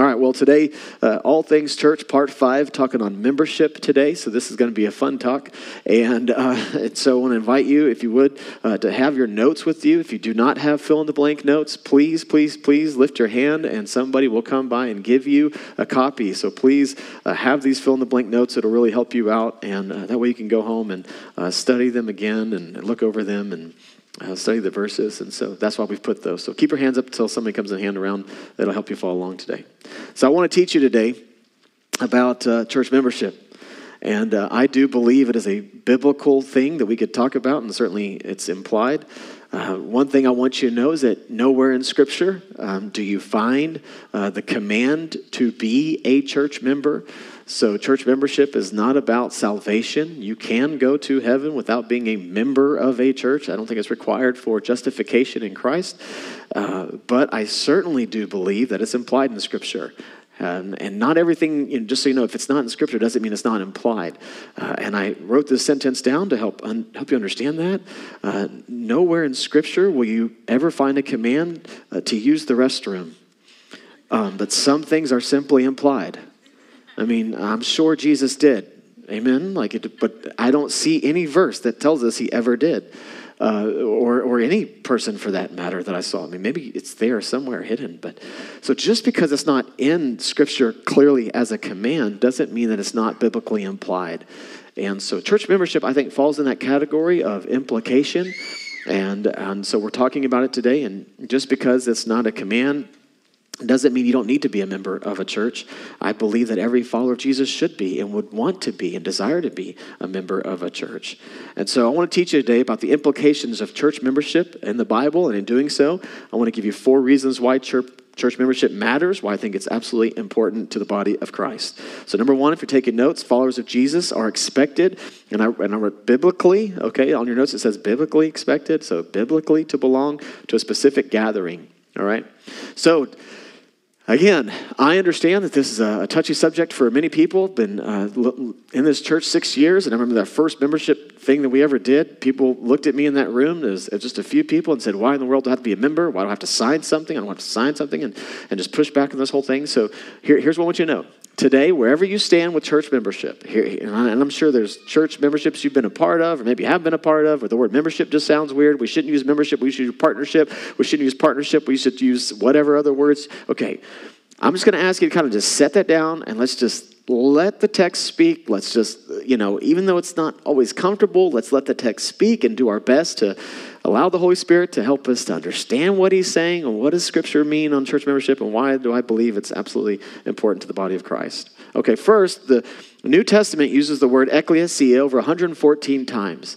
All right, well, today, uh, All Things Church, part five, talking on membership today. So, this is going to be a fun talk. And, uh, and so, I want to invite you, if you would, uh, to have your notes with you. If you do not have fill in the blank notes, please, please, please lift your hand and somebody will come by and give you a copy. So, please uh, have these fill in the blank notes. It'll really help you out. And uh, that way, you can go home and uh, study them again and look over them and uh, study the verses. And so that's why we've put those. So keep your hands up until somebody comes and hand around. That'll help you follow along today. So I want to teach you today about uh, church membership. And uh, I do believe it is a biblical thing that we could talk about, and certainly it's implied. Uh, one thing I want you to know is that nowhere in Scripture um, do you find uh, the command to be a church member. So, church membership is not about salvation. You can go to heaven without being a member of a church. I don't think it's required for justification in Christ. Uh, but I certainly do believe that it's implied in Scripture. Um, and not everything, you know, just so you know, if it's not in Scripture, doesn't mean it's not implied. Uh, and I wrote this sentence down to help un- help you understand that. Uh, nowhere in Scripture will you ever find a command uh, to use the restroom. Um, but some things are simply implied. I mean, I'm sure Jesus did. Amen. Like it, but I don't see any verse that tells us he ever did, uh, or or any person for that matter that I saw. I mean, maybe it's there somewhere hidden. But so just because it's not in Scripture clearly as a command doesn't mean that it's not biblically implied. And so, church membership, I think, falls in that category of implication. And, and so we're talking about it today. And just because it's not a command doesn't mean you don't need to be a member of a church. I believe that every follower of Jesus should be and would want to be and desire to be a member of a church. And so I want to teach you today about the implications of church membership in the Bible. And in doing so, I want to give you four reasons why church, church membership matters, why I think it's absolutely important to the body of Christ. So, number one, if you're taking notes, followers of Jesus are expected, and I, and I wrote biblically, okay, on your notes it says biblically expected, so biblically to belong to a specific gathering, all right? So, Again, I understand that this is a touchy subject for many people. Been uh, in this church six years, and I remember that first membership thing that we ever did. People looked at me in that room, as just a few people, and said, "Why in the world do I have to be a member? Why do I have to sign something? I don't have to sign something," and, and just push back on this whole thing. So here, here's what I want you to know: today, wherever you stand with church membership, here, and I'm sure there's church memberships you've been a part of, or maybe have been a part of, or the word membership just sounds weird. We shouldn't use membership, we should use partnership. We shouldn't use partnership, we should use whatever other words. Okay, I'm just going to ask you to kind of just set that down and let's just let the text speak. Let's just, you know, even though it's not always comfortable, let's let the text speak and do our best to allow the Holy Spirit to help us to understand what he's saying and what does Scripture mean on church membership and why do I believe it's absolutely important to the body of Christ. Okay, first, the New Testament uses the word ecclesia over 114 times.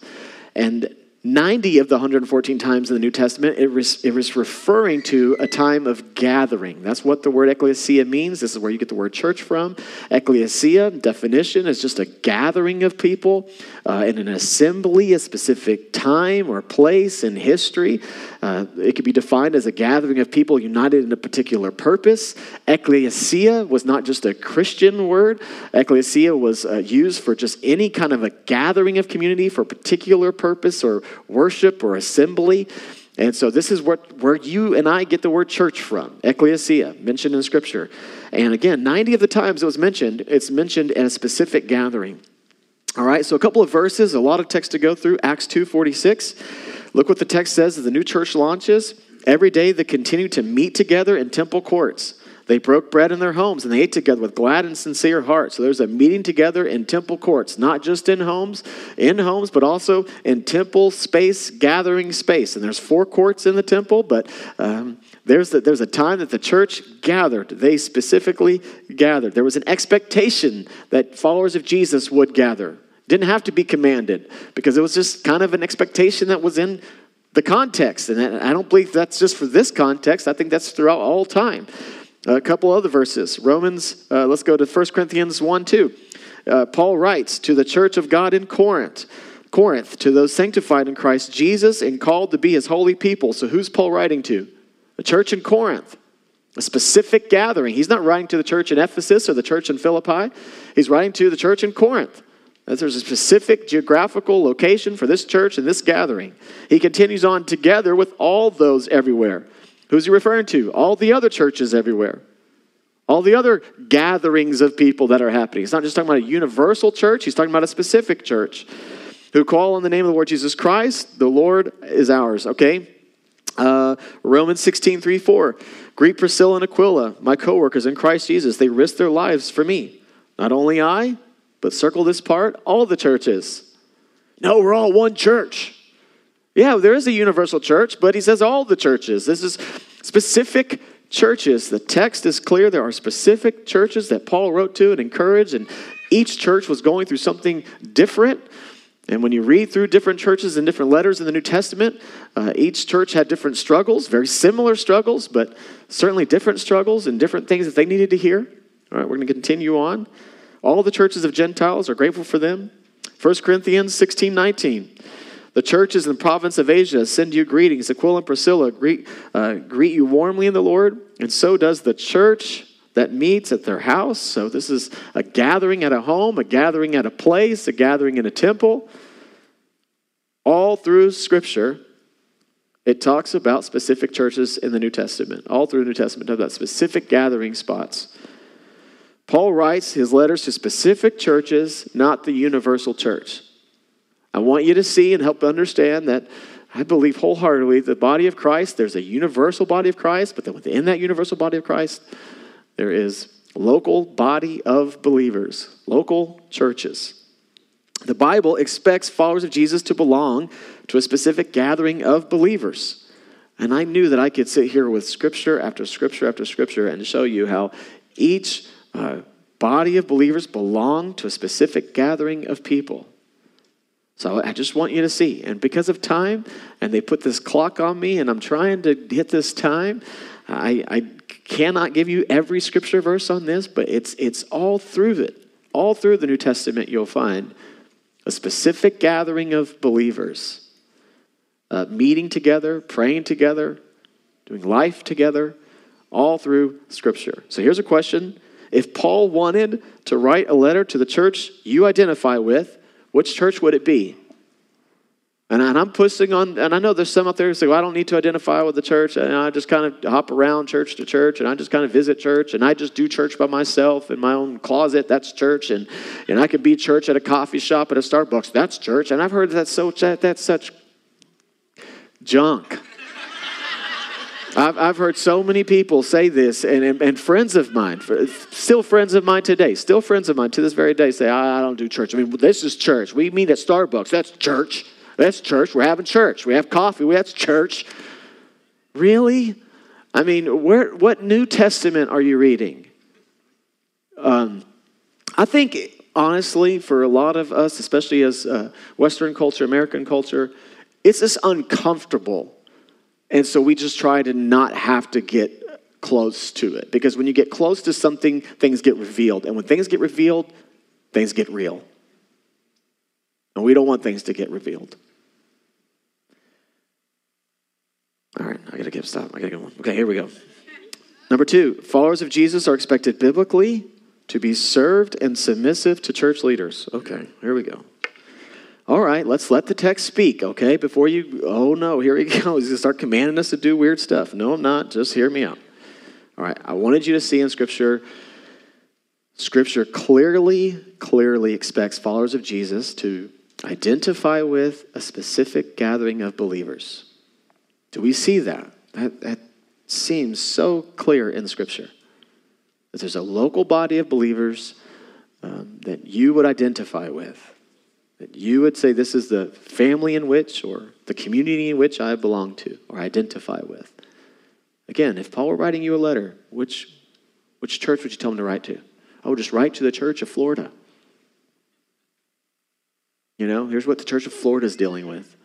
And 90 of the 114 times in the New Testament, it was, it was referring to a time of gathering. That's what the word ecclesia means. This is where you get the word church from. Ecclesia, definition, is just a gathering of people uh, in an assembly, a specific time or place in history. Uh, it could be defined as a gathering of people united in a particular purpose. Ecclesia was not just a Christian word, ecclesia was uh, used for just any kind of a gathering of community for a particular purpose or worship or assembly. And so this is what, where you and I get the word church from, ecclesia, mentioned in Scripture. And again, 90 of the times it was mentioned, it's mentioned in a specific gathering. All right, so a couple of verses, a lot of text to go through. Acts 2.46. Look what the text says the new church launches. Every day they continue to meet together in temple courts. They broke bread in their homes and they ate together with glad and sincere hearts. So there's a meeting together in temple courts, not just in homes, in homes, but also in temple space, gathering space. And there's four courts in the temple, but um, there's, the, there's a time that the church gathered. They specifically gathered. There was an expectation that followers of Jesus would gather. Didn't have to be commanded because it was just kind of an expectation that was in the context. And I don't believe that's just for this context, I think that's throughout all time. A couple other verses. Romans, uh, let's go to 1 Corinthians 1 2. Uh, Paul writes to the church of God in Corinth. Corinth, to those sanctified in Christ Jesus and called to be his holy people. So, who's Paul writing to? A church in Corinth, a specific gathering. He's not writing to the church in Ephesus or the church in Philippi, he's writing to the church in Corinth. There's a specific geographical location for this church and this gathering. He continues on together with all those everywhere. Who's he referring to? All the other churches everywhere. all the other gatherings of people that are happening. He's not just talking about a universal church, he's talking about a specific church who call on the name of the Lord Jesus Christ. The Lord is ours, okay? Uh, Romans 16, 3, 4. Greet Priscilla and Aquila, my co workers in Christ Jesus. They risked their lives for me. Not only I, but circle this part, all the churches. No, we're all one church. Yeah, there is a universal church, but he says all the churches. This is specific churches. The text is clear. There are specific churches that Paul wrote to and encouraged, and each church was going through something different. And when you read through different churches and different letters in the New Testament, uh, each church had different struggles, very similar struggles, but certainly different struggles and different things that they needed to hear. All right, we're going to continue on. All the churches of Gentiles are grateful for them. 1 Corinthians 16 19. The churches in the province of Asia send you greetings. Aquila and Priscilla greet, uh, greet you warmly in the Lord, and so does the church that meets at their house. So, this is a gathering at a home, a gathering at a place, a gathering in a temple. All through Scripture, it talks about specific churches in the New Testament. All through the New Testament, about specific gathering spots. Paul writes his letters to specific churches, not the universal church. I want you to see and help understand that I believe wholeheartedly the body of Christ, there's a universal body of Christ, but then within that universal body of Christ, there is local body of believers, local churches. The Bible expects followers of Jesus to belong to a specific gathering of believers. And I knew that I could sit here with scripture after scripture after scripture and show you how each uh, body of believers belong to a specific gathering of people. So I just want you to see. And because of time, and they put this clock on me, and I'm trying to hit this time, I, I cannot give you every scripture verse on this, but it's, it's all through it. All through the New Testament, you'll find a specific gathering of believers uh, meeting together, praying together, doing life together, all through Scripture. So here's a question If Paul wanted to write a letter to the church you identify with, which church would it be? And, I, am pushing on, and I know there's some out there who say, well, I don't need to identify with the church. And I just kind of hop around church to church, and I just kind of visit church, and I just do church by myself in my own closet. That's church. And, and I could be church at a coffee shop, at a Starbucks. That's church. And I've heard that's, so, that's such junk. I've, I've heard so many people say this, and, and, and, friends of mine, still friends of mine today, still friends of mine to this very day say, I, I don't do church. I mean, this is church. We meet at Starbucks. That's church. That's church. We're having church. We have coffee. That's church. Really? I mean, where, what New Testament are you reading? Um, I think, honestly, for a lot of us, especially as uh, Western culture, American culture, it's just uncomfortable and so we just try to not have to get close to it. Because when you get close to something, things get revealed. And when things get revealed, things get real. And we don't want things to get revealed. All right, I gotta give stop. I gotta get one. Okay, here we go. Number two, followers of Jesus are expected biblically to be served and submissive to church leaders. Okay, here we go. All right, let's let the text speak, okay? Before you, oh no, here he goes. He's going to start commanding us to do weird stuff. No, I'm not. Just hear me out. All right, I wanted you to see in Scripture, Scripture clearly, clearly expects followers of Jesus to identify with a specific gathering of believers. Do we see that? That, that seems so clear in Scripture. That there's a local body of believers um, that you would identify with. That you would say, This is the family in which, or the community in which I belong to or identify with. Again, if Paul were writing you a letter, which, which church would you tell him to write to? I would just write to the church of Florida. You know, here's what the church of Florida is dealing with.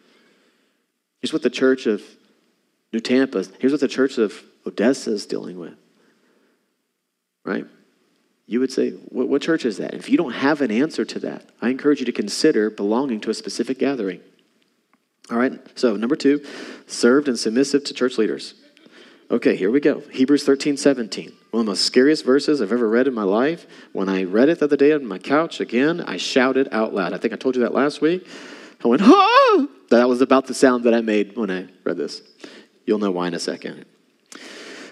Here's what the church of New Tampa, here's what the church of Odessa is dealing with. Right? You would say, what, what church is that? If you don't have an answer to that, I encourage you to consider belonging to a specific gathering. All right, so number two, served and submissive to church leaders. Okay, here we go. Hebrews 13, 17. One of the most scariest verses I've ever read in my life. When I read it the other day on my couch again, I shouted out loud. I think I told you that last week. I went, ah! That was about the sound that I made when I read this. You'll know why in a second.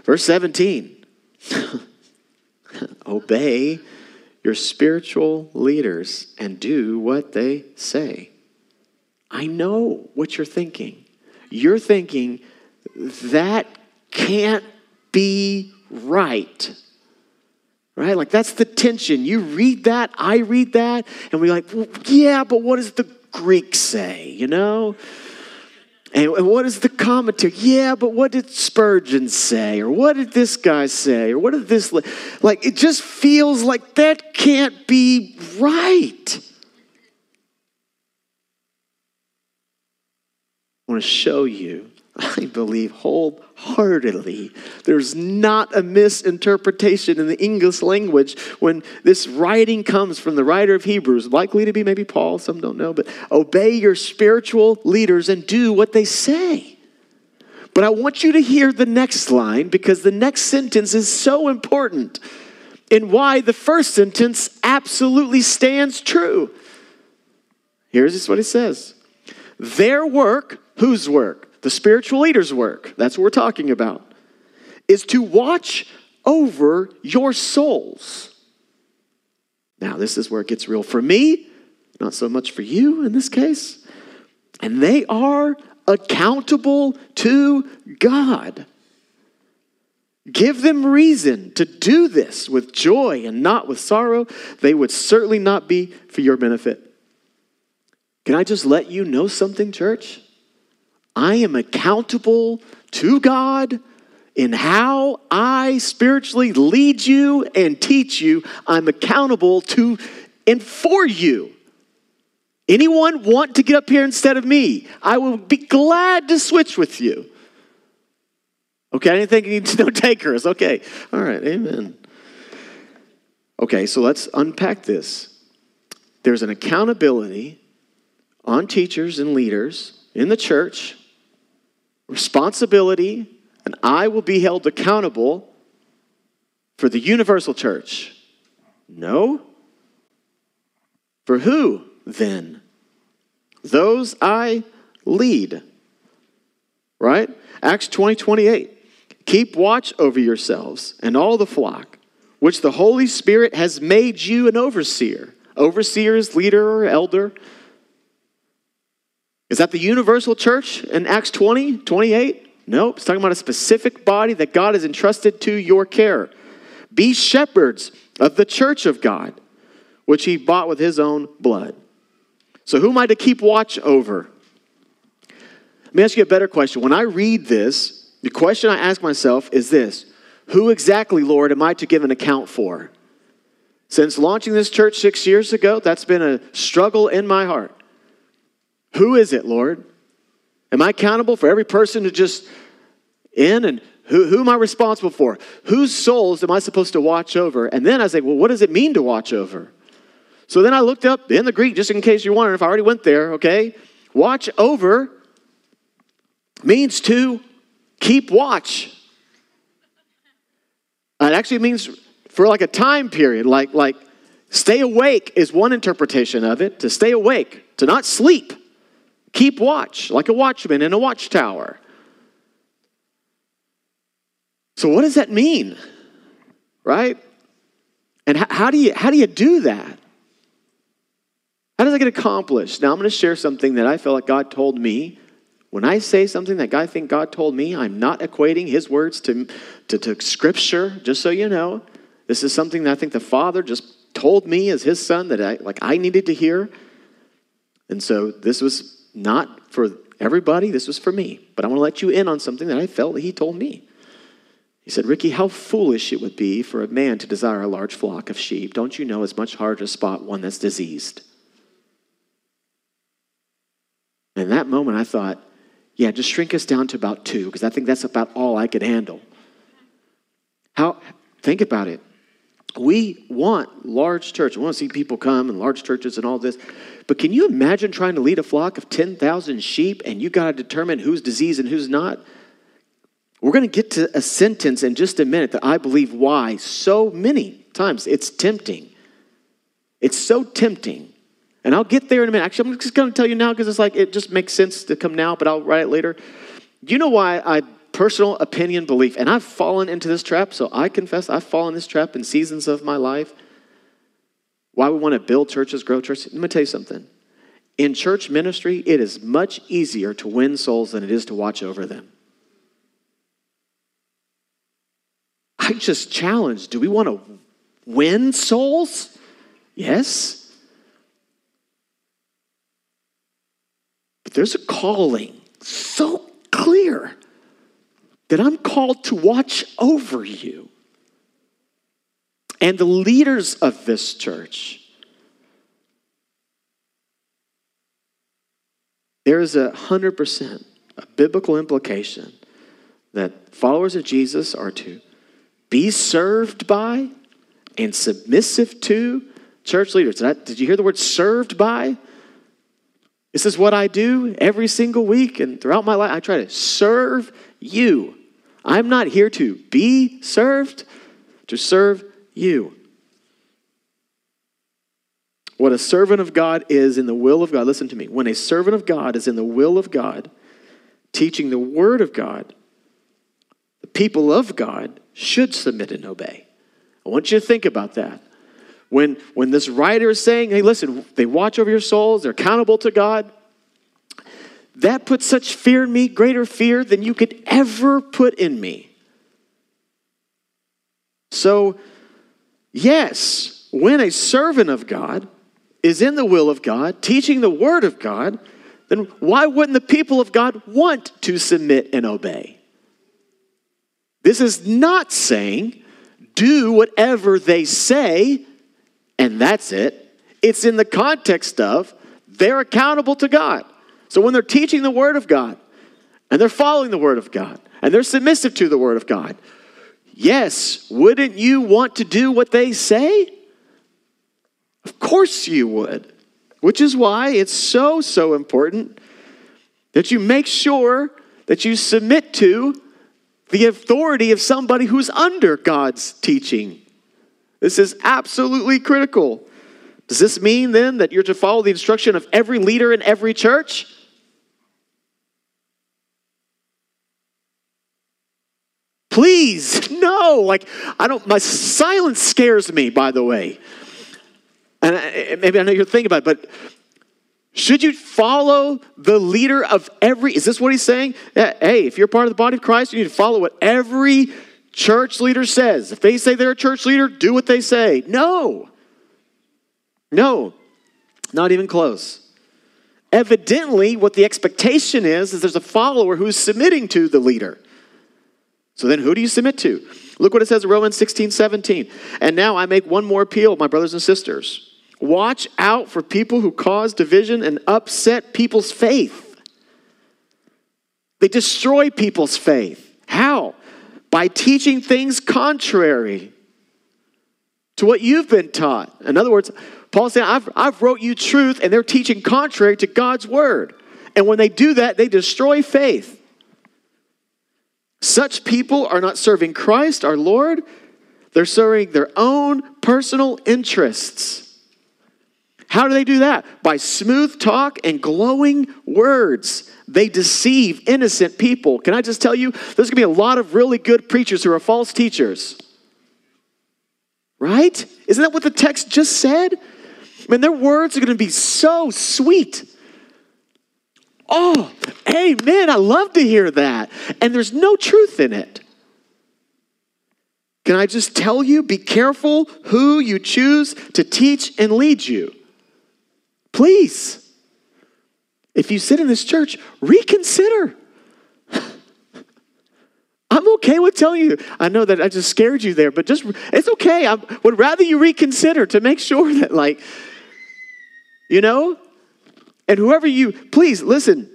Verse 17. obey your spiritual leaders and do what they say. I know what you're thinking. You're thinking, that can't be right. Right? Like that's the tension. You read that, I read that, and we're like, well, yeah, but what does the Greek say? You know? And what is the commentary? Yeah, but what did Spurgeon say? Or what did this guy say? Or what did this like? It just feels like that can't be right. I want to show you I believe wholeheartedly there's not a misinterpretation in the English language when this writing comes from the writer of Hebrews, likely to be maybe Paul, some don't know, but obey your spiritual leaders and do what they say. But I want you to hear the next line because the next sentence is so important in why the first sentence absolutely stands true. Here's what it says Their work, whose work? The spiritual leader's work, that's what we're talking about, is to watch over your souls. Now, this is where it gets real for me, not so much for you in this case. And they are accountable to God. Give them reason to do this with joy and not with sorrow. They would certainly not be for your benefit. Can I just let you know something, church? I am accountable to God in how I spiritually lead you and teach you. I'm accountable to and for you. Anyone want to get up here instead of me? I will be glad to switch with you. Okay, I didn't think you need to no takers. Okay, all right, amen. Okay, so let's unpack this. There's an accountability on teachers and leaders in the church responsibility, and I will be held accountable for the universal church. No. For who then? Those I lead. Right? Acts 20 28. Keep watch over yourselves and all the flock, which the Holy Spirit has made you an overseer. Overseer is leader or elder. Is that the universal church in Acts 20, 28? Nope. It's talking about a specific body that God has entrusted to your care. Be shepherds of the church of God, which he bought with his own blood. So, who am I to keep watch over? Let me ask you a better question. When I read this, the question I ask myself is this Who exactly, Lord, am I to give an account for? Since launching this church six years ago, that's been a struggle in my heart. Who is it, Lord? Am I accountable for every person to just in and who, who am I responsible for? Whose souls am I supposed to watch over? And then I say, well, what does it mean to watch over? So then I looked up in the Greek, just in case you're wondering if I already went there, okay? Watch over means to keep watch. It actually means for like a time period, like, like stay awake is one interpretation of it, to stay awake, to not sleep. Keep watch, like a watchman in a watchtower. So, what does that mean? Right? And how, do you, how do you do that? How does that get accomplished? Now, I'm going to share something that I feel like God told me. When I say something that I think God told me, I'm not equating his words to, to, to scripture, just so you know. This is something that I think the Father just told me as his son that I, like I needed to hear. And so this was not for everybody, this was for me. But I want to let you in on something that I felt he told me. He said, Ricky, how foolish it would be for a man to desire a large flock of sheep. Don't you know it's much harder to spot one that's diseased? In that moment, I thought, yeah, just shrink us down to about two, because I think that's about all I could handle. How, think about it. We want large church. We want to see people come and large churches and all this. But can you imagine trying to lead a flock of 10,000 sheep and you got to determine who's diseased and who's not? We're going to get to a sentence in just a minute that I believe why so many times it's tempting. It's so tempting. And I'll get there in a minute. Actually, I'm just going to tell you now because it's like it just makes sense to come now, but I'll write it later. Do you know why I personal opinion belief, and I've fallen into this trap, so I confess I've fallen in this trap in seasons of my life. Why we want to build churches, grow churches. Let me tell you something. In church ministry, it is much easier to win souls than it is to watch over them. I just challenge do we want to win souls? Yes. But there's a calling so clear that I'm called to watch over you. And the leaders of this church. There is a hundred percent a biblical implication that followers of Jesus are to be served by and submissive to church leaders. Did, I, did you hear the word served by? This is what I do every single week and throughout my life. I try to serve you. I'm not here to be served, to serve you. What a servant of God is in the will of God, listen to me. When a servant of God is in the will of God, teaching the word of God, the people of God should submit and obey. I want you to think about that. When, when this writer is saying, hey, listen, they watch over your souls, they're accountable to God, that puts such fear in me, greater fear than you could ever put in me. So, yes, when a servant of God is in the will of God, teaching the word of God, then why wouldn't the people of God want to submit and obey? This is not saying do whatever they say and that's it. It's in the context of they're accountable to God. So when they're teaching the Word of God and they're following the Word of God and they're submissive to the Word of God, yes, wouldn't you want to do what they say? Of course you would. Which is why it's so, so important that you make sure that you submit to the authority of somebody who's under God's teaching this is absolutely critical. Does this mean then that you're to follow the instruction of every leader in every church? Please, no. Like, I don't, my silence scares me, by the way. And maybe I know you're thinking about it, but should you follow the leader of every, is this what he's saying? Hey, if you're part of the body of Christ, you need to follow what every church leader says. If they say they're a church leader, do what they say. No. No. Not even close. Evidently, what the expectation is, is there's a follower who's submitting to the leader. So then who do you submit to? Look what it says in Romans 16, 17. And now I make one more appeal, my brothers and sisters. Watch out for people who cause division and upset people's faith. They destroy people's faith. How? by teaching things contrary to what you've been taught. In other words, Paul's saying, I've, I've wrote you truth, and they're teaching contrary to God's word. And when they do that, they destroy faith. Such people are not serving Christ, our Lord, they're serving their own personal interests. How do they do that? By smooth talk and glowing words. They deceive innocent people. Can I just tell you, there's going to be a lot of really good preachers who are false teachers. Right? Isn't that what the text just said? I mean, their words are going to be so sweet. Oh, amen. I love to hear that. And there's no truth in it. Can I just tell you, be careful who you choose to teach and lead you? Please. If you sit in this church, reconsider. I'm okay with telling you. I know that I just scared you there, but just it's okay. I would rather you reconsider to make sure that, like, you know, and whoever you, please listen.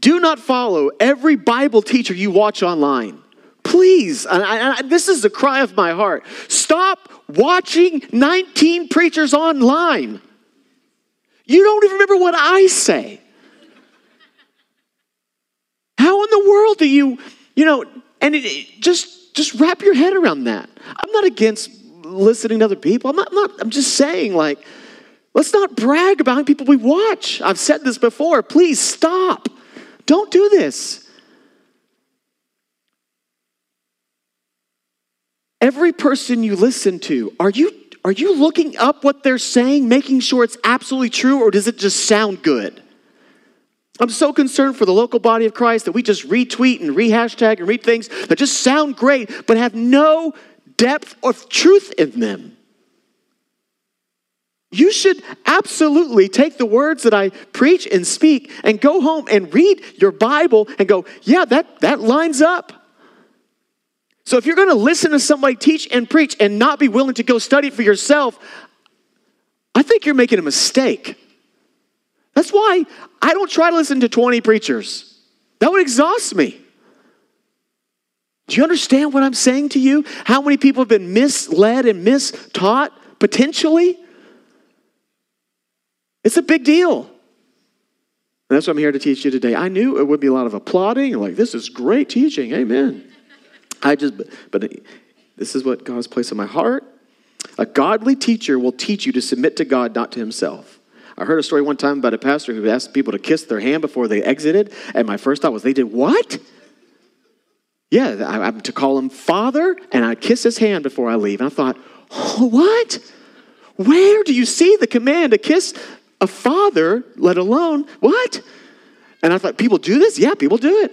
Do not follow every Bible teacher you watch online. Please, I, I, this is the cry of my heart. Stop watching 19 preachers online. You don't even remember what I say. How in the world do you, you know, and it, it, just just wrap your head around that. I'm not against listening to other people. I'm not, I'm not I'm just saying like Let's not brag about people we watch. I've said this before. Please stop. Don't do this. Every person you listen to, are you are you looking up what they're saying, making sure it's absolutely true, or does it just sound good? I'm so concerned for the local body of Christ that we just retweet and rehashtag and read things that just sound great, but have no depth of truth in them. You should absolutely take the words that I preach and speak and go home and read your Bible and go, yeah, that, that lines up. So if you're going to listen to somebody teach and preach and not be willing to go study for yourself, I think you're making a mistake. That's why I don't try to listen to 20 preachers. That would exhaust me. Do you understand what I'm saying to you? How many people have been misled and mistaught potentially? It's a big deal. And that's what I'm here to teach you today. I knew it would be a lot of applauding, like, this is great teaching. Amen. I just, but this is what God's placed in my heart. A godly teacher will teach you to submit to God, not to himself. I heard a story one time about a pastor who asked people to kiss their hand before they exited, and my first thought was, they did what? Yeah, I, am to call him father, and I kiss his hand before I leave. And I thought, oh, what? Where do you see the command to kiss a father, let alone what? And I thought, people do this? Yeah, people do it.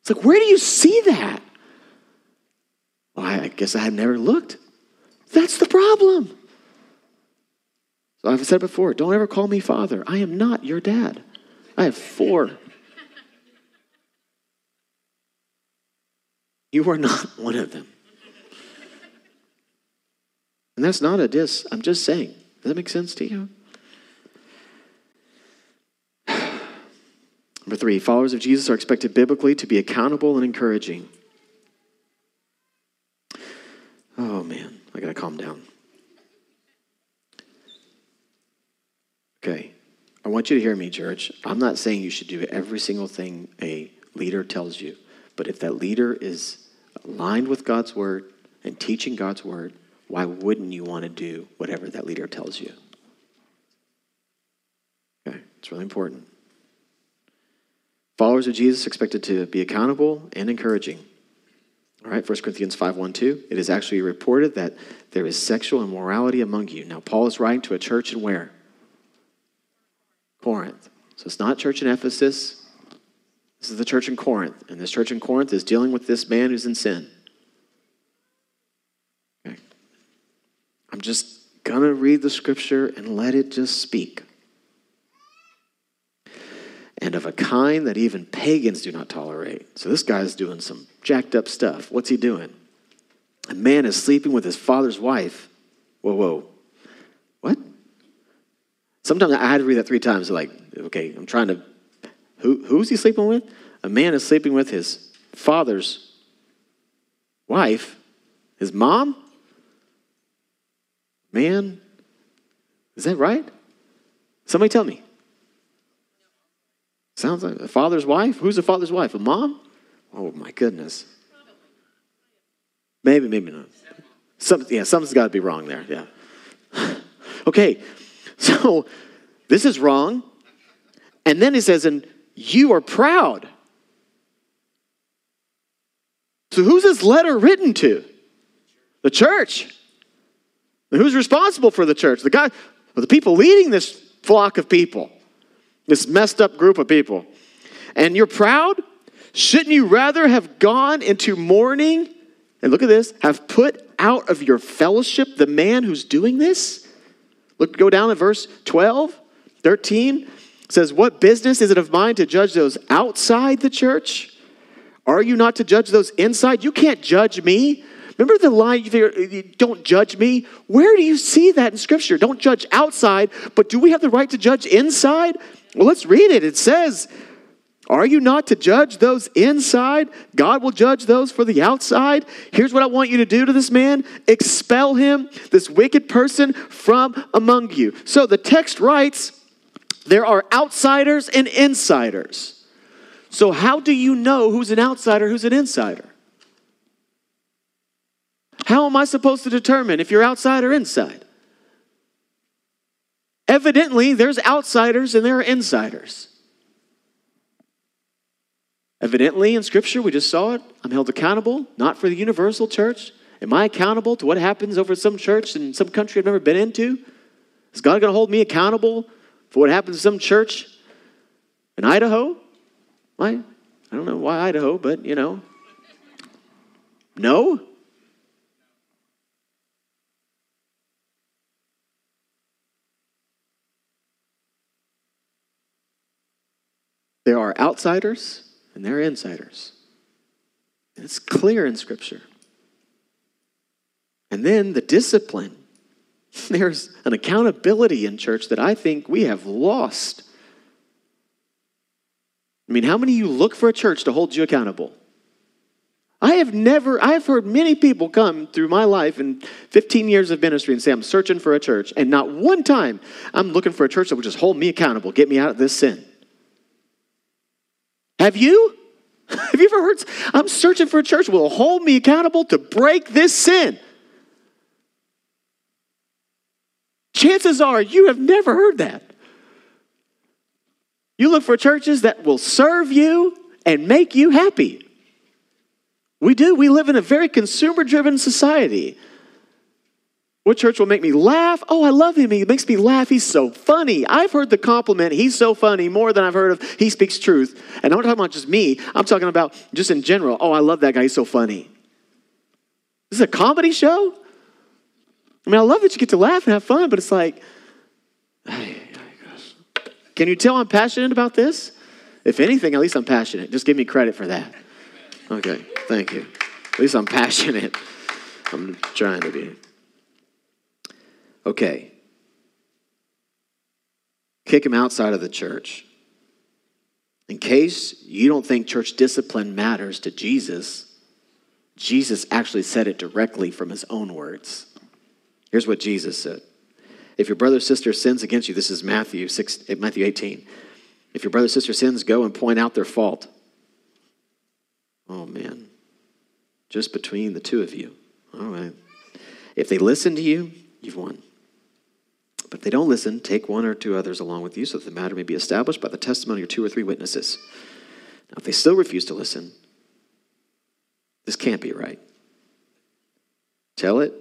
It's like, where do you see that? Well, I guess I have never looked. That's the problem. So I've said before, don't ever call me father. I am not your dad. I have four. You are not one of them. And that's not a diss. I'm just saying. Does that make sense to you? Number three, followers of Jesus are expected biblically to be accountable and encouraging. Oh man, I gotta calm down. Okay, I want you to hear me, church. I'm not saying you should do every single thing a leader tells you, but if that leader is aligned with God's word and teaching God's word, why wouldn't you want to do whatever that leader tells you? Okay, it's really important. Followers of Jesus expected to be accountable and encouraging. All right, 1 Corinthians 5 1 2. It is actually reported that there is sexual immorality among you. Now, Paul is writing to a church in where? Corinth. So it's not church in Ephesus. This is the church in Corinth. And this church in Corinth is dealing with this man who's in sin. Okay. I'm just going to read the scripture and let it just speak and of a kind that even pagans do not tolerate. So this guy's doing some jacked up stuff. What's he doing? A man is sleeping with his father's wife. Whoa, whoa. What? Sometimes I had to read that three times. Like, okay, I'm trying to. Who, who's he sleeping with? A man is sleeping with his father's wife, his mom? Man, is that right? Somebody tell me. Sounds like a father's wife? Who's a father's wife? A mom? Oh my goodness. Maybe, maybe not. Some, yeah, something's got to be wrong there. Yeah. okay, so this is wrong. And then he says, and you are proud. So who's this letter written to? The church. And who's responsible for the church? The guy, the people leading this flock of people. This messed up group of people. And you're proud? Shouldn't you rather have gone into mourning? And look at this, have put out of your fellowship the man who's doing this? Look, go down at verse 12, 13. It says, What business is it of mine to judge those outside the church? Are you not to judge those inside? You can't judge me. Remember the line, don't judge me? Where do you see that in Scripture? Don't judge outside, but do we have the right to judge inside? Well, let's read it. It says, Are you not to judge those inside? God will judge those for the outside. Here's what I want you to do to this man expel him, this wicked person, from among you. So the text writes, There are outsiders and insiders. So, how do you know who's an outsider, who's an insider? How am I supposed to determine if you're outside or inside? Evidently, there's outsiders and there are insiders. Evidently, in Scripture, we just saw it. I'm held accountable, not for the universal church. Am I accountable to what happens over some church in some country I've never been into? Is God going to hold me accountable for what happens in some church in Idaho? Why? I don't know why Idaho, but you know. No? There are outsiders and they're insiders. And it's clear in Scripture. And then the discipline. There's an accountability in church that I think we have lost. I mean, how many of you look for a church to hold you accountable? I have never, I have heard many people come through my life in 15 years of ministry and say, I'm searching for a church. And not one time I'm looking for a church that will just hold me accountable, get me out of this sin. Have you? Have you ever heard? I'm searching for a church will hold me accountable to break this sin. Chances are you have never heard that. You look for churches that will serve you and make you happy. We do. We live in a very consumer driven society. What church will make me laugh? Oh, I love him. He makes me laugh. He's so funny. I've heard the compliment, he's so funny, more than I've heard of he speaks truth. And I'm not talking about just me, I'm talking about just in general. Oh, I love that guy. He's so funny. This is a comedy show? I mean, I love that you get to laugh and have fun, but it's like, can you tell I'm passionate about this? If anything, at least I'm passionate. Just give me credit for that. Okay, thank you. At least I'm passionate. I'm trying to be. Okay. Kick him outside of the church. In case you don't think church discipline matters to Jesus, Jesus actually said it directly from his own words. Here's what Jesus said. If your brother or sister sins against you, this is Matthew 6, eh, Matthew 18. If your brother or sister sins, go and point out their fault. Oh man. Just between the two of you. All right. If they listen to you, you've won. But if they don't listen, take one or two others along with you so that the matter may be established by the testimony of two or three witnesses. Now, if they still refuse to listen, this can't be right. Tell it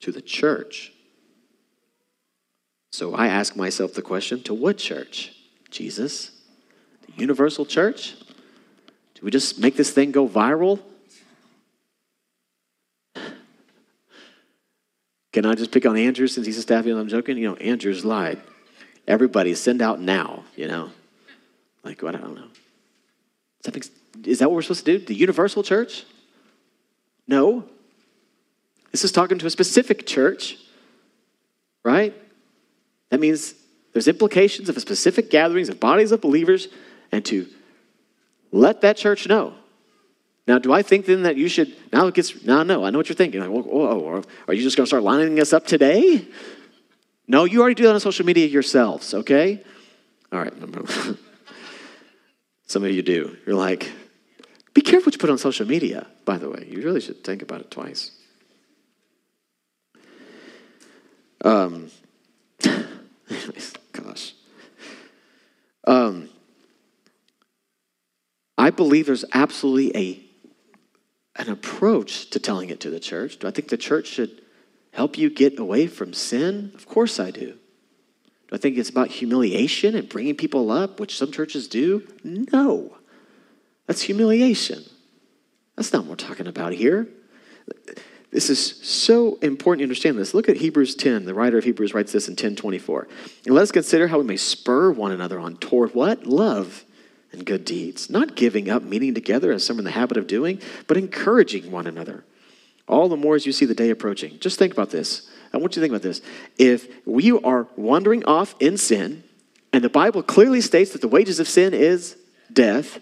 to the church. So I ask myself the question to what church? Jesus? The universal church? Do we just make this thing go viral? Can I just pick on Andrew since he's a staff? I'm joking. You know, Andrew's lied. Everybody send out now, you know. Like, what? I don't know. Is that what we're supposed to do? The universal church? No. This is talking to a specific church, right? That means there's implications of a specific gatherings of bodies of believers and to let that church know now, do I think then that you should, now it gets, now no, I know what you're thinking. Like, whoa, are you just going to start lining us up today? No, you already do that on social media yourselves, okay? All right. Some of you do. You're like, be careful what you put on social media, by the way. You really should think about it twice. Um, gosh. Um, I believe there's absolutely a an approach to telling it to the church. Do I think the church should help you get away from sin? Of course I do. Do I think it's about humiliation and bringing people up, which some churches do? No. That's humiliation. That's not what we're talking about here. This is so important to understand this. Look at Hebrews 10. The writer of Hebrews writes this in 1024. And let us consider how we may spur one another on toward what? Love and good deeds, not giving up meeting together as some are in the habit of doing, but encouraging one another. All the more as you see the day approaching. Just think about this. I want you to think about this. If we are wandering off in sin, and the Bible clearly states that the wages of sin is death,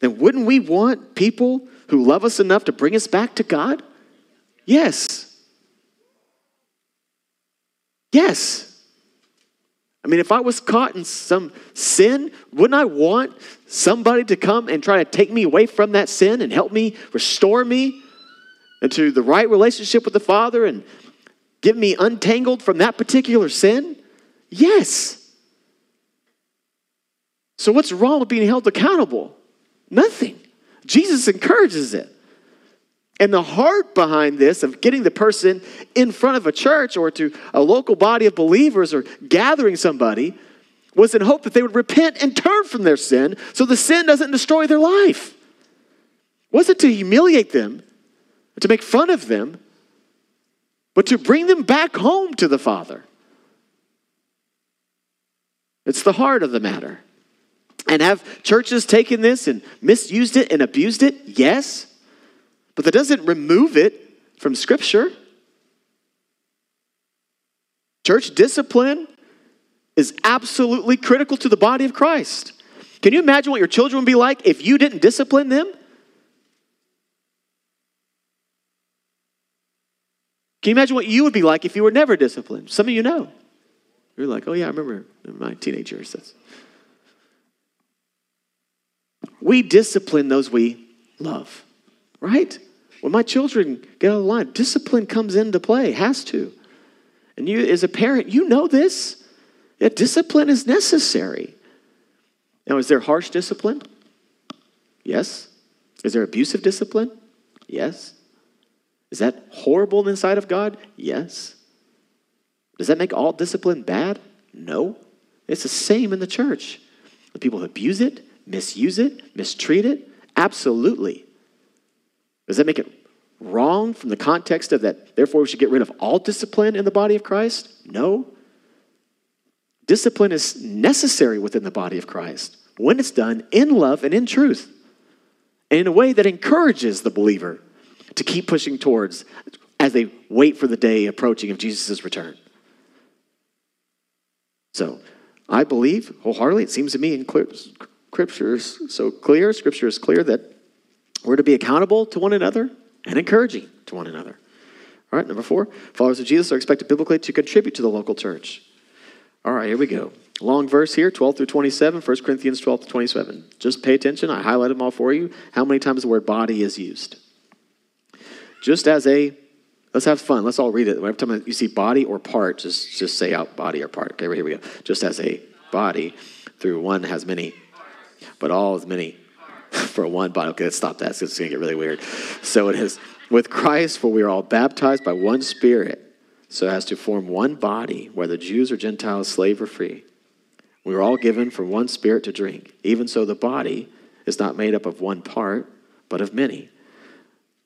then wouldn't we want people who love us enough to bring us back to God? Yes. Yes. I mean, if I was caught in some sin, wouldn't I want somebody to come and try to take me away from that sin and help me restore me into the right relationship with the Father and get me untangled from that particular sin? Yes. So, what's wrong with being held accountable? Nothing. Jesus encourages it. And the heart behind this of getting the person in front of a church or to a local body of believers or gathering somebody was in hope that they would repent and turn from their sin so the sin doesn't destroy their life. Was it to humiliate them, to make fun of them, but to bring them back home to the Father? It's the heart of the matter. And have churches taken this and misused it and abused it? Yes. But that doesn't remove it from Scripture. Church discipline is absolutely critical to the body of Christ. Can you imagine what your children would be like if you didn't discipline them? Can you imagine what you would be like if you were never disciplined? Some of you know. You're like, oh, yeah, I remember my teenage years. That's... We discipline those we love, right? When my children get out of line, discipline comes into play, has to. And you, as a parent, you know this. Yeah, discipline is necessary. Now, is there harsh discipline? Yes. Is there abusive discipline? Yes. Is that horrible in the sight of God? Yes. Does that make all discipline bad? No. It's the same in the church. The people who abuse it, misuse it, mistreat it? Absolutely. Does that make it wrong from the context of that, therefore, we should get rid of all discipline in the body of Christ? No. Discipline is necessary within the body of Christ when it's done in love and in truth, and in a way that encourages the believer to keep pushing towards as they wait for the day approaching of Jesus' return. So, I believe wholeheartedly, it seems to me in Scripture is so clear, Scripture is clear that we're to be accountable to one another and encouraging to one another. All right, number four, followers of Jesus are expected biblically to contribute to the local church. All right, here we go. Long verse here, 12 through 27, 1 Corinthians 12 to 27. Just pay attention. I highlighted them all for you. How many times the word body is used? Just as a, let's have fun. Let's all read it. Every time you see body or part, just, just say out body or part. Okay, here we go. Just as a body, through one has many, but all is many for one body. Okay, let's stop that. It's going to get really weird. So it is with Christ, for we are all baptized by one Spirit, so as to form one body, whether Jews or Gentiles, slave or free. We are all given from one Spirit to drink. Even so, the body is not made up of one part, but of many.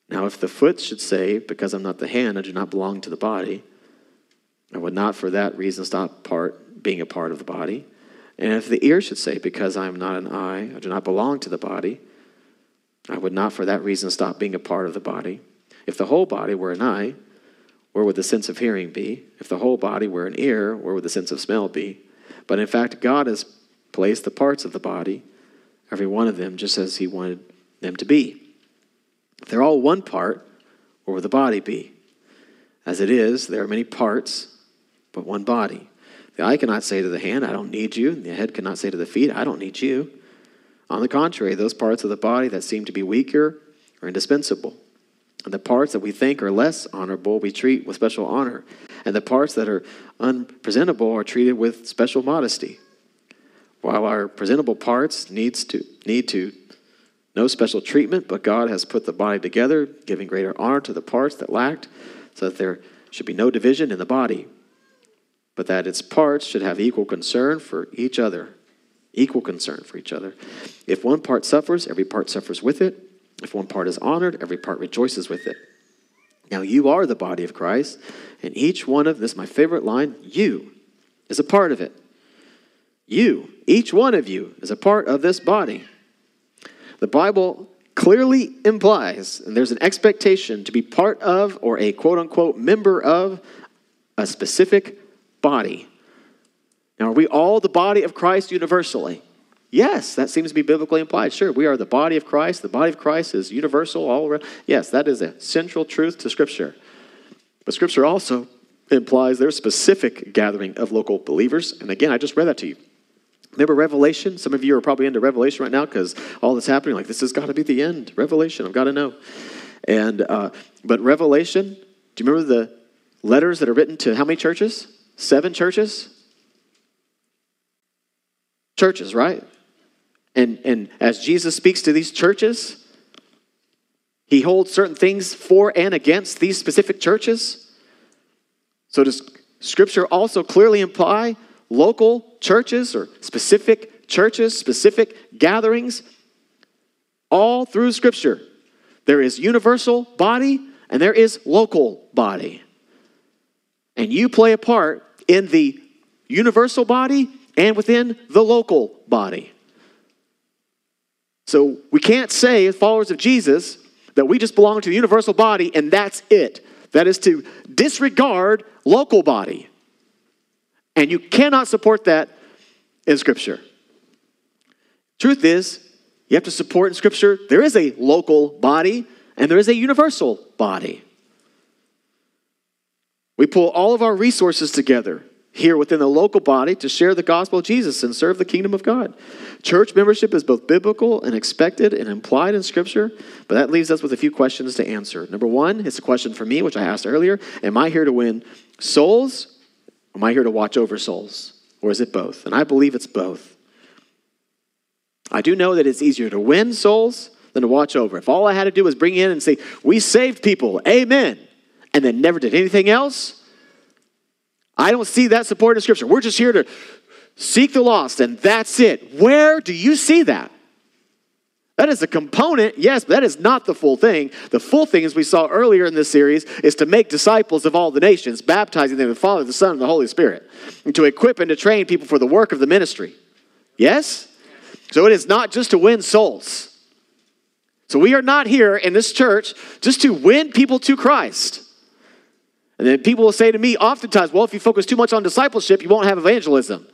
Now, if the foot should say, Because I'm not the hand, I do not belong to the body, I would not for that reason stop part being a part of the body. And if the ear should say, Because I am not an eye, I do not belong to the body, I would not for that reason stop being a part of the body. If the whole body were an eye, where would the sense of hearing be? If the whole body were an ear, where would the sense of smell be? But in fact, God has placed the parts of the body, every one of them, just as He wanted them to be. If they're all one part, where would the body be? As it is, there are many parts, but one body. The eye cannot say to the hand, I don't need you. And the head cannot say to the feet, I don't need you. On the contrary, those parts of the body that seem to be weaker are indispensable. And the parts that we think are less honorable, we treat with special honor. And the parts that are unpresentable are treated with special modesty. While our presentable parts needs to, need to no special treatment, but God has put the body together, giving greater honor to the parts that lacked, so that there should be no division in the body but that its parts should have equal concern for each other. Equal concern for each other. If one part suffers, every part suffers with it. If one part is honored, every part rejoices with it. Now you are the body of Christ, and each one of this, is my favorite line, you is a part of it. You, each one of you, is a part of this body. The Bible clearly implies, and there's an expectation to be part of or a quote unquote member of a specific body. Now, are we all the body of Christ universally? Yes, that seems to be biblically implied. Sure, we are the body of Christ. The body of Christ is universal all around. Yes, that is a central truth to Scripture. But Scripture also implies there's specific gathering of local believers. And again, I just read that to you. Remember Revelation? Some of you are probably into Revelation right now because all that's happening, like, this has got to be the end. Revelation, I've got to know. And, uh, but Revelation, do you remember the letters that are written to how many churches? Seven churches? Churches, right? And, and as Jesus speaks to these churches, he holds certain things for and against these specific churches. So, does Scripture also clearly imply local churches or specific churches, specific gatherings? All through Scripture, there is universal body and there is local body. And you play a part in the universal body and within the local body. So we can't say, as followers of Jesus, that we just belong to the universal body and that's it. That is to disregard local body. And you cannot support that in Scripture. Truth is, you have to support in Scripture, there is a local body and there is a universal body. We pull all of our resources together here within the local body to share the gospel of Jesus and serve the kingdom of God. Church membership is both biblical and expected and implied in Scripture, but that leaves us with a few questions to answer. Number one, it's a question for me, which I asked earlier Am I here to win souls? Am I here to watch over souls? Or is it both? And I believe it's both. I do know that it's easier to win souls than to watch over. If all I had to do was bring in and say, We saved people, amen, and then never did anything else, I don't see that support in Scripture. We're just here to seek the lost, and that's it. Where do you see that? That is a component, yes, but that is not the full thing. The full thing, as we saw earlier in this series, is to make disciples of all the nations, baptizing them in the Father, the Son, and the Holy Spirit, and to equip and to train people for the work of the ministry. Yes? So it is not just to win souls. So we are not here in this church just to win people to Christ. And then people will say to me oftentimes, well, if you focus too much on discipleship, you won't have evangelism.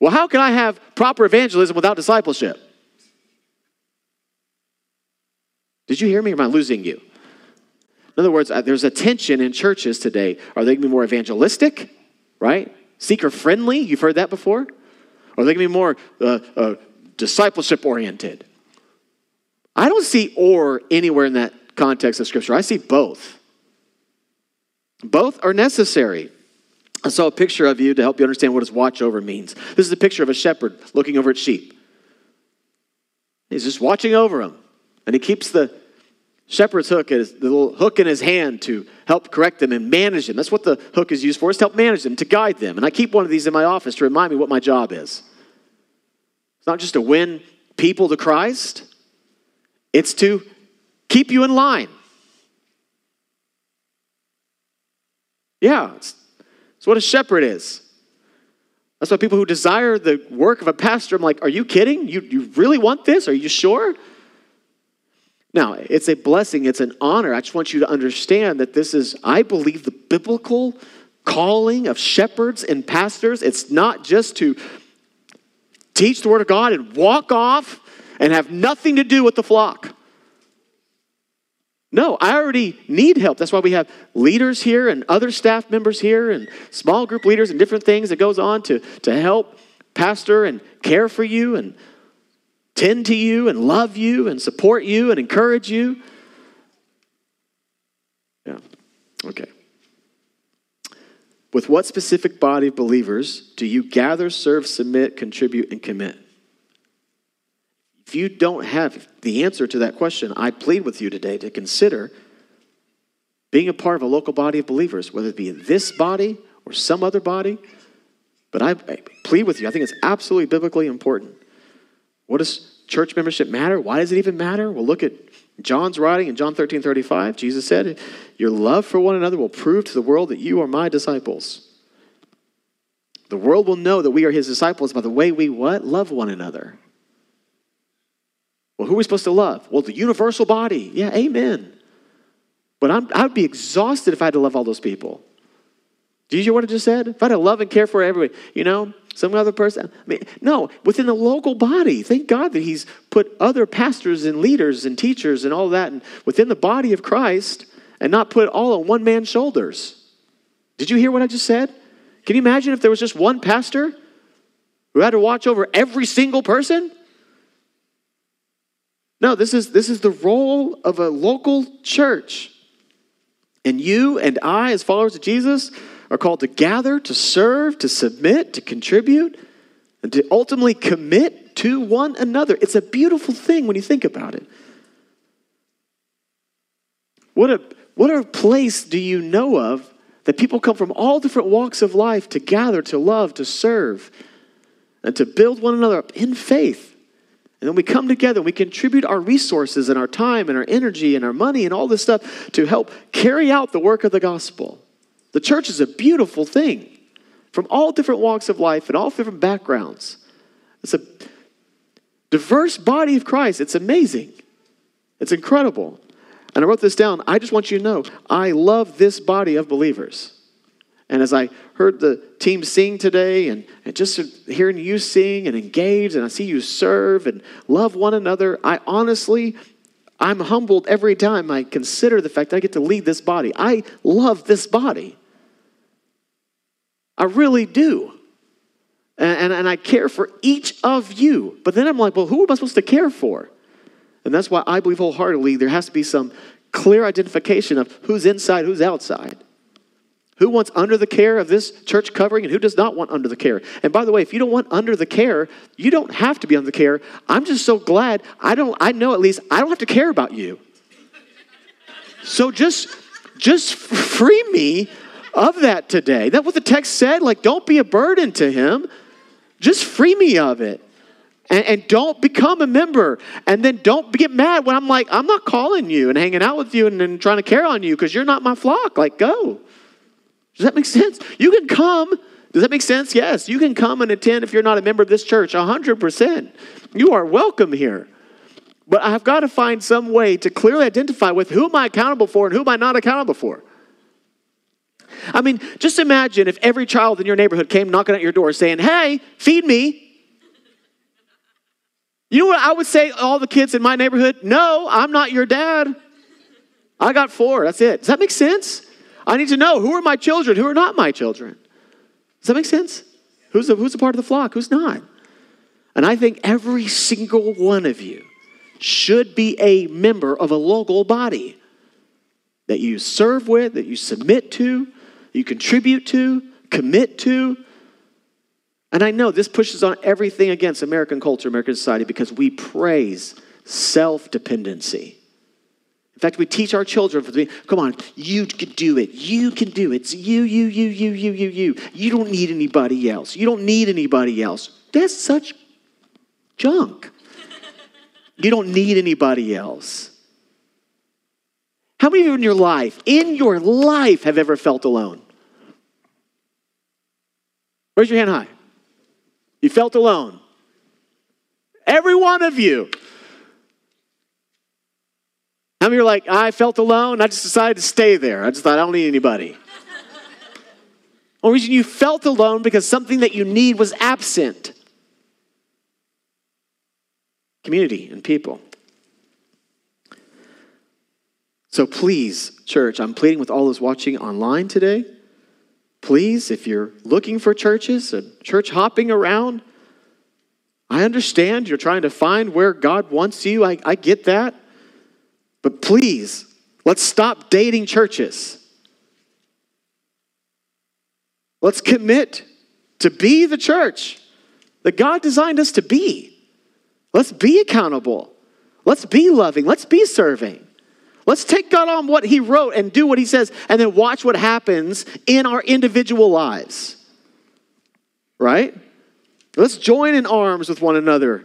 Well, how can I have proper evangelism without discipleship? Did you hear me or am I losing you? In other words, uh, there's a tension in churches today. Are they going to be more evangelistic, right? Seeker friendly? You've heard that before? Or are they going to be more uh, uh, discipleship oriented? I don't see or anywhere in that context of Scripture. I see both. Both are necessary. I saw a picture of you to help you understand what his watch over means. This is a picture of a shepherd looking over at sheep. He's just watching over them. And he keeps the shepherd's hook, the little hook in his hand to help correct them and manage them. That's what the hook is used for, is to help manage them, to guide them. And I keep one of these in my office to remind me what my job is. It's not just to win people to Christ, it's to keep you in line. Yeah, it's, it's what a shepherd is. That's why people who desire the work of a pastor, I'm like, are you kidding? You, you really want this? Are you sure? Now, it's a blessing, it's an honor. I just want you to understand that this is, I believe, the biblical calling of shepherds and pastors. It's not just to teach the word of God and walk off and have nothing to do with the flock. No, I already need help. That's why we have leaders here and other staff members here and small group leaders and different things that goes on to, to help pastor and care for you and tend to you and love you and support you and encourage you. Yeah. Okay. With what specific body of believers do you gather, serve, submit, contribute, and commit? If you don't have the answer to that question, I plead with you today to consider being a part of a local body of believers, whether it be this body or some other body. But I, plead with you, I think it's absolutely biblically important. What does church membership matter? Why does it even matter? Well, look at John's writing in John 13 35. Jesus said, Your love for one another will prove to the world that you are my disciples. The world will know that we are his disciples by the way we what? Love one another. Well, who are we supposed to love? Well, the universal body. Yeah, amen. But I'm, I'd be exhausted if I had to love all those people. Did you hear what I just said? If I had to love and care for everybody, you know, some other person. I mean, no, within the local body. Thank God that He's put other pastors and leaders and teachers and all that and within the body of Christ and not put it all on one man's shoulders. Did you hear what I just said? Can you imagine if there was just one pastor who had to watch over every single person? No, this is, this is the role of a local church. And you and I, as followers of Jesus, are called to gather, to serve, to submit, to contribute, and to ultimately commit to one another. It's a beautiful thing when you think about it. What a, what a place do you know of that people come from all different walks of life to gather, to love, to serve, and to build one another up in faith? And then we come together and we contribute our resources and our time and our energy and our money and all this stuff to help carry out the work of the gospel. The church is a beautiful thing from all different walks of life and all different backgrounds. It's a diverse body of Christ. It's amazing. It's incredible. And I wrote this down. I just want you to know I love this body of believers. And as I heard the team sing today and, and just hearing you sing and engage, and I see you serve and love one another, I honestly, I'm humbled every time I consider the fact that I get to lead this body. I love this body. I really do. And, and, and I care for each of you. But then I'm like, well, who am I supposed to care for? And that's why I believe wholeheartedly there has to be some clear identification of who's inside, who's outside. Who wants under the care of this church covering and who does not want under the care? And by the way, if you don't want under the care, you don't have to be under the care. I'm just so glad I don't I know at least I don't have to care about you. So just just free me of that today. That's what the text said. Like, don't be a burden to him. Just free me of it. And, and, don't become a member. And then don't get mad when I'm like, I'm not calling you and hanging out with you and, and trying to care on you because you're not my flock. Like, go. Does that make sense? You can come. Does that make sense? Yes. You can come and attend if you're not a member of this church, 100%. You are welcome here. But I've got to find some way to clearly identify with who am I accountable for and who am I not accountable for. I mean, just imagine if every child in your neighborhood came knocking at your door saying, Hey, feed me. You know what I would say all the kids in my neighborhood? No, I'm not your dad. I got four. That's it. Does that make sense? I need to know who are my children, who are not my children. Does that make sense? Who's a, who's a part of the flock, who's not? And I think every single one of you should be a member of a local body that you serve with, that you submit to, you contribute to, commit to. And I know this pushes on everything against American culture, American society, because we praise self dependency. In fact, we teach our children, for the, come on, you can do it. You can do it. It's you, you, you, you, you, you, you. You don't need anybody else. You don't need anybody else. That's such junk. you don't need anybody else. How many of you in your life, in your life, have ever felt alone? Raise your hand high. You felt alone. Every one of you. How many are like, I felt alone, I just decided to stay there. I just thought I don't need anybody. Or reason you felt alone because something that you need was absent. Community and people. So please, church, I'm pleading with all those watching online today. Please, if you're looking for churches and church hopping around, I understand you're trying to find where God wants you. I, I get that. But please, let's stop dating churches. Let's commit to be the church that God designed us to be. Let's be accountable. Let's be loving. Let's be serving. Let's take God on what He wrote and do what He says, and then watch what happens in our individual lives. Right? Let's join in arms with one another.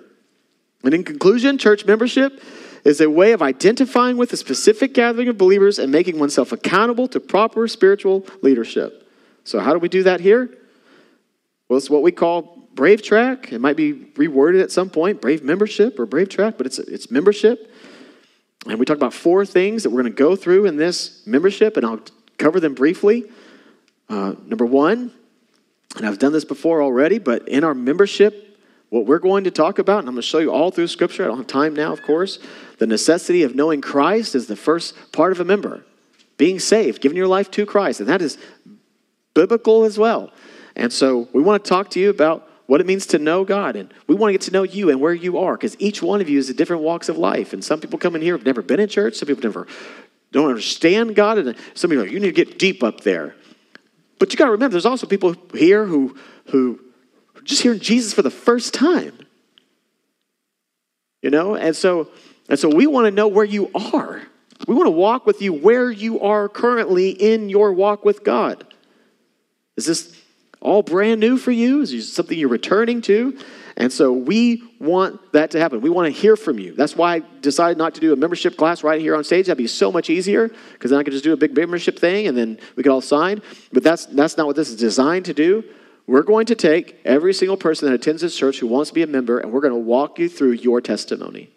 And in conclusion, church membership is a way of identifying with a specific gathering of believers and making oneself accountable to proper spiritual leadership. So, how do we do that here? Well, it's what we call Brave Track. It might be reworded at some point, Brave Membership or Brave Track, but it's, it's membership. And we talk about four things that we're going to go through in this membership, and I'll cover them briefly. Uh, number one, and I've done this before already, but in our membership, what we're going to talk about, and I'm going to show you all through Scripture, I don't have time now, of course, the necessity of knowing Christ is the first part of a member. Being saved, giving your life to Christ, and that is biblical as well. And so we want to talk to you about what it means to know God. And we want to get to know you and where you are because each one of you is at different walks of life. And some people come in here have never been in church, some people never don't understand God, and some people are like, you need to get deep up there. But you got to remember, there's also people here who who just hearing Jesus for the first time. you know? And so, and so we want to know where you are. We want to walk with you where you are currently in your walk with God. Is this all brand new for you? Is this something you're returning to? And so we want that to happen. We want to hear from you. That's why I decided not to do a membership class right here on stage. That'd be so much easier because then I could just do a big membership thing and then we could all sign. But that's, that's not what this is designed to do. We're going to take every single person that attends this church who wants to be a member and we're going to walk you through your testimony.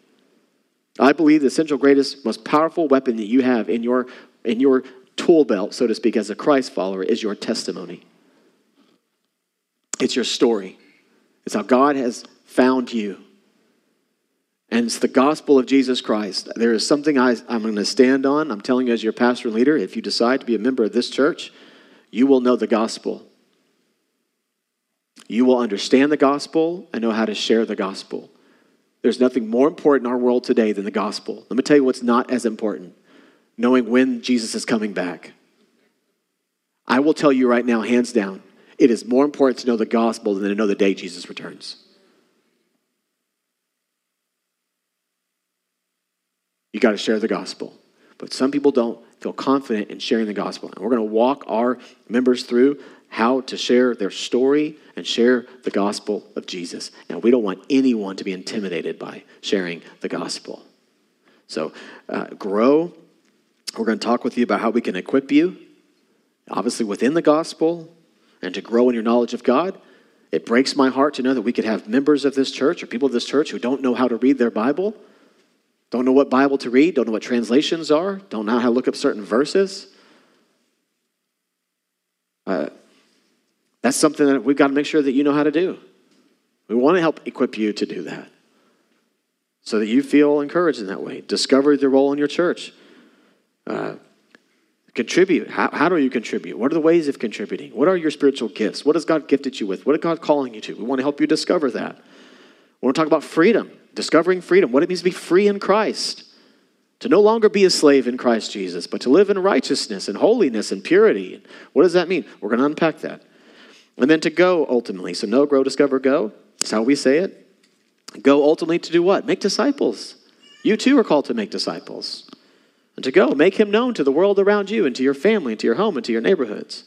I believe the essential greatest, most powerful weapon that you have in your, in your tool belt, so to speak, as a Christ follower is your testimony. It's your story. It's how God has found you. And it's the gospel of Jesus Christ. There is something I, I'm going to stand on. I'm telling you, as your pastor and leader, if you decide to be a member of this church, you will know the gospel. You will understand the gospel and know how to share the gospel. There's nothing more important in our world today than the gospel. Let me tell you what's not as important knowing when Jesus is coming back. I will tell you right now, hands down, it is more important to know the gospel than to know the day Jesus returns. You got to share the gospel. But some people don't feel confident in sharing the gospel. And we're going to walk our members through how to share their story and share the gospel of Jesus. Now, we don't want anyone to be intimidated by sharing the gospel. So, uh, grow. We're going to talk with you about how we can equip you, obviously within the gospel, and to grow in your knowledge of God. It breaks my heart to know that we could have members of this church or people of this church who don't know how to read their Bible, don't know what Bible to read, don't know what translations are, don't know how to look up certain verses. Uh, that's something that we've got to make sure that you know how to do. We want to help equip you to do that so that you feel encouraged in that way. Discover the role in your church. Uh, Contribute. How, how do you contribute? What are the ways of contributing? What are your spiritual gifts? What has God gifted you with? What is God calling you to? We want to help you discover that. We want to talk about freedom, discovering freedom, what it means to be free in Christ, to no longer be a slave in Christ Jesus, but to live in righteousness and holiness and purity. What does that mean? We're going to unpack that. And then to go ultimately. So, know, grow, discover, go. That's how we say it. Go ultimately to do what? Make disciples. You too are called to make disciples and to go make him known to the world around you and to your family and to your home and to your neighborhoods.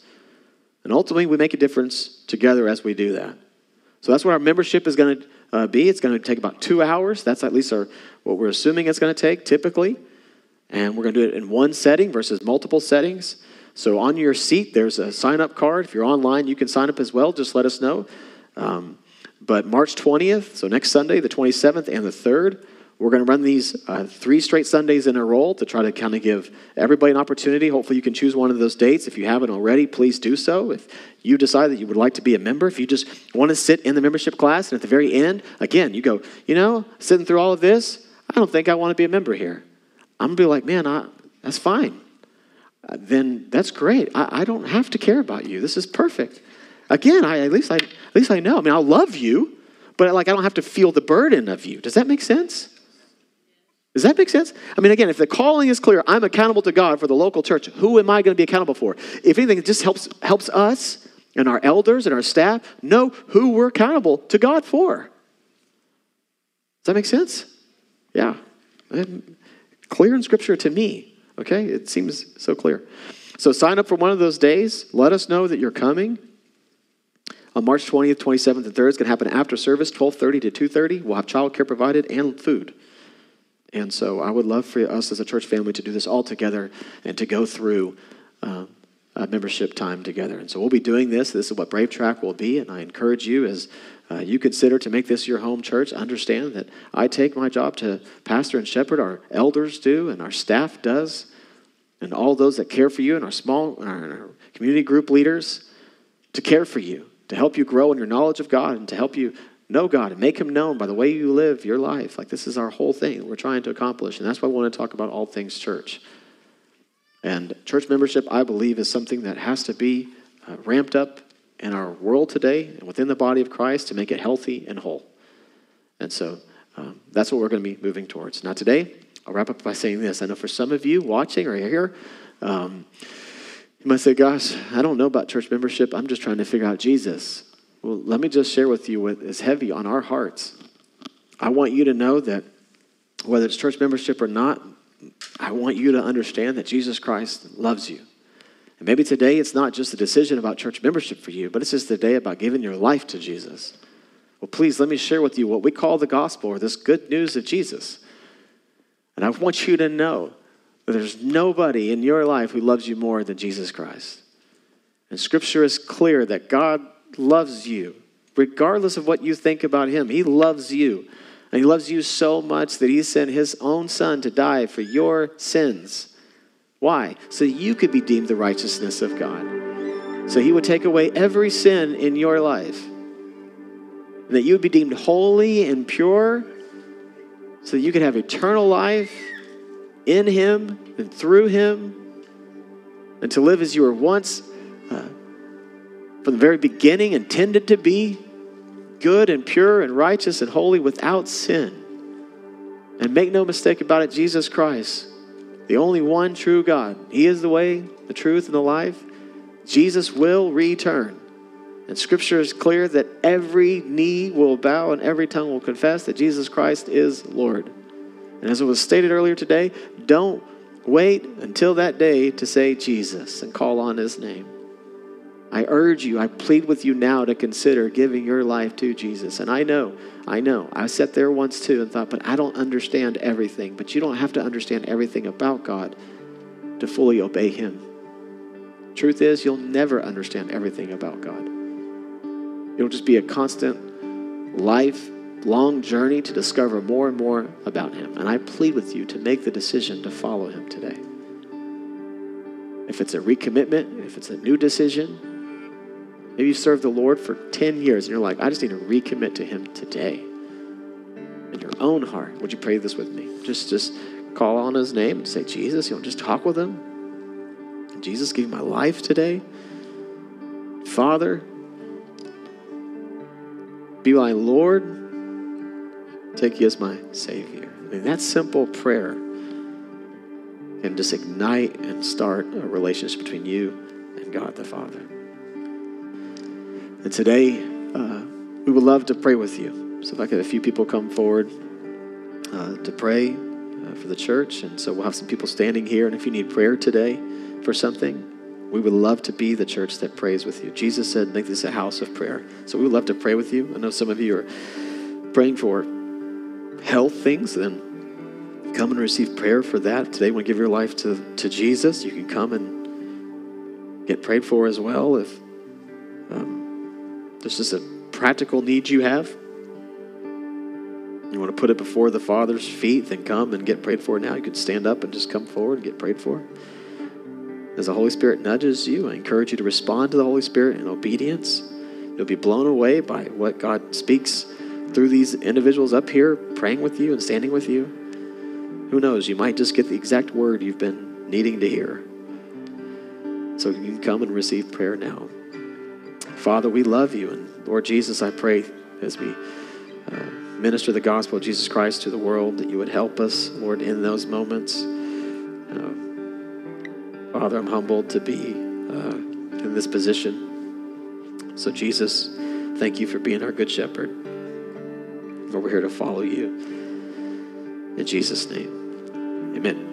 And ultimately, we make a difference together as we do that. So that's what our membership is going to uh, be. It's going to take about two hours. That's at least our, what we're assuming it's going to take typically. And we're going to do it in one setting versus multiple settings. So on your seat, there's a sign up card. If you're online, you can sign up as well. Just let us know. Um, but March 20th, so next Sunday, the 27th and the 3rd, we're going to run these uh, three straight Sundays in a row to try to kind of give everybody an opportunity. Hopefully, you can choose one of those dates. If you haven't already, please do so. If you decide that you would like to be a member, if you just want to sit in the membership class, and at the very end, again, you go, you know, sitting through all of this, I don't think I want to be a member here. I'm going to be like, man, I, that's fine. Uh, then that's great. I, I don't have to care about you. This is perfect. Again, I, at least I, at least I know. I mean, I'll love you, but like I don't have to feel the burden of you. Does that make sense? Does that make sense? I mean, again, if the calling is clear, I'm accountable to God for the local church. Who am I going to be accountable for? If anything, it just helps helps us and our elders and our staff know who we're accountable to God for. Does that make sense? Yeah. Clear in Scripture to me. Okay, it seems so clear. So sign up for one of those days. Let us know that you're coming. On March 20th, 27th, and 3rd, it's going to happen after service, 12:30 to 2:30. We'll have childcare provided and food. And so I would love for us as a church family to do this all together and to go through uh, membership time together. And so we'll be doing this. This is what Brave Track will be. And I encourage you as uh, you consider to make this your home church, understand that I take my job to pastor and shepherd, our elders do, and our staff does, and all those that care for you, and our small our community group leaders to care for you, to help you grow in your knowledge of God, and to help you know God and make Him known by the way you live your life. Like this is our whole thing we're trying to accomplish. And that's why I want to talk about all things church. And church membership, I believe, is something that has to be uh, ramped up in our world today and within the body of Christ to make it healthy and whole. And so um, that's what we're going to be moving towards. Now, today, I'll wrap up by saying this. I know for some of you watching or here, um, you might say, Gosh, I don't know about church membership. I'm just trying to figure out Jesus. Well, let me just share with you what is heavy on our hearts. I want you to know that whether it's church membership or not, I want you to understand that Jesus Christ loves you. And maybe today it's not just a decision about church membership for you, but it's just a day about giving your life to Jesus. Well, please let me share with you what we call the gospel or this good news of Jesus. And I want you to know that there's nobody in your life who loves you more than Jesus Christ. And scripture is clear that God loves you, regardless of what you think about him. He loves you. And he loves you so much that he sent his own son to die for your sins. Why? So you could be deemed the righteousness of God. So he would take away every sin in your life. And that you would be deemed holy and pure so that you could have eternal life in him and through him and to live as you were once uh, from the very beginning intended to be good and pure and righteous and holy without sin. And make no mistake about it, Jesus Christ, the only one true God, He is the way, the truth, and the life. Jesus will return. And scripture is clear that every knee will bow and every tongue will confess that Jesus Christ is Lord. And as it was stated earlier today, don't wait until that day to say Jesus and call on his name. I urge you, I plead with you now to consider giving your life to Jesus. And I know, I know, I sat there once too and thought, but I don't understand everything. But you don't have to understand everything about God to fully obey Him. Truth is, you'll never understand everything about God. It'll just be a constant life long journey to discover more and more about Him. And I plead with you to make the decision to follow Him today. If it's a recommitment, if it's a new decision, Maybe you served the Lord for 10 years and you're like, I just need to recommit to Him today. In your own heart, would you pray this with me? Just, just call on His name and say, Jesus, you know, just talk with Him. Jesus, give my life today. Father, be my Lord. Take you as my Savior. I mean, that simple prayer can just ignite and start a relationship between you and God the Father. And today, uh, we would love to pray with you. So if I could a few people come forward uh, to pray uh, for the church. And so we'll have some people standing here. And if you need prayer today for something, we would love to be the church that prays with you. Jesus said, make this a house of prayer. So we would love to pray with you. I know some of you are praying for health things, then come and receive prayer for that. Today, when you give your life to, to Jesus, you can come and get prayed for as well if um, there's is a practical need you have. You want to put it before the Father's feet, then come and get prayed for now. You could stand up and just come forward and get prayed for. As the Holy Spirit nudges you, I encourage you to respond to the Holy Spirit in obedience. You'll be blown away by what God speaks through these individuals up here praying with you and standing with you. Who knows? You might just get the exact word you've been needing to hear. So you can come and receive prayer now. Father, we love you. And Lord Jesus, I pray as we uh, minister the gospel of Jesus Christ to the world that you would help us, Lord, in those moments. Uh, Father, I'm humbled to be uh, in this position. So, Jesus, thank you for being our good shepherd. Lord, we're here to follow you. In Jesus' name, amen.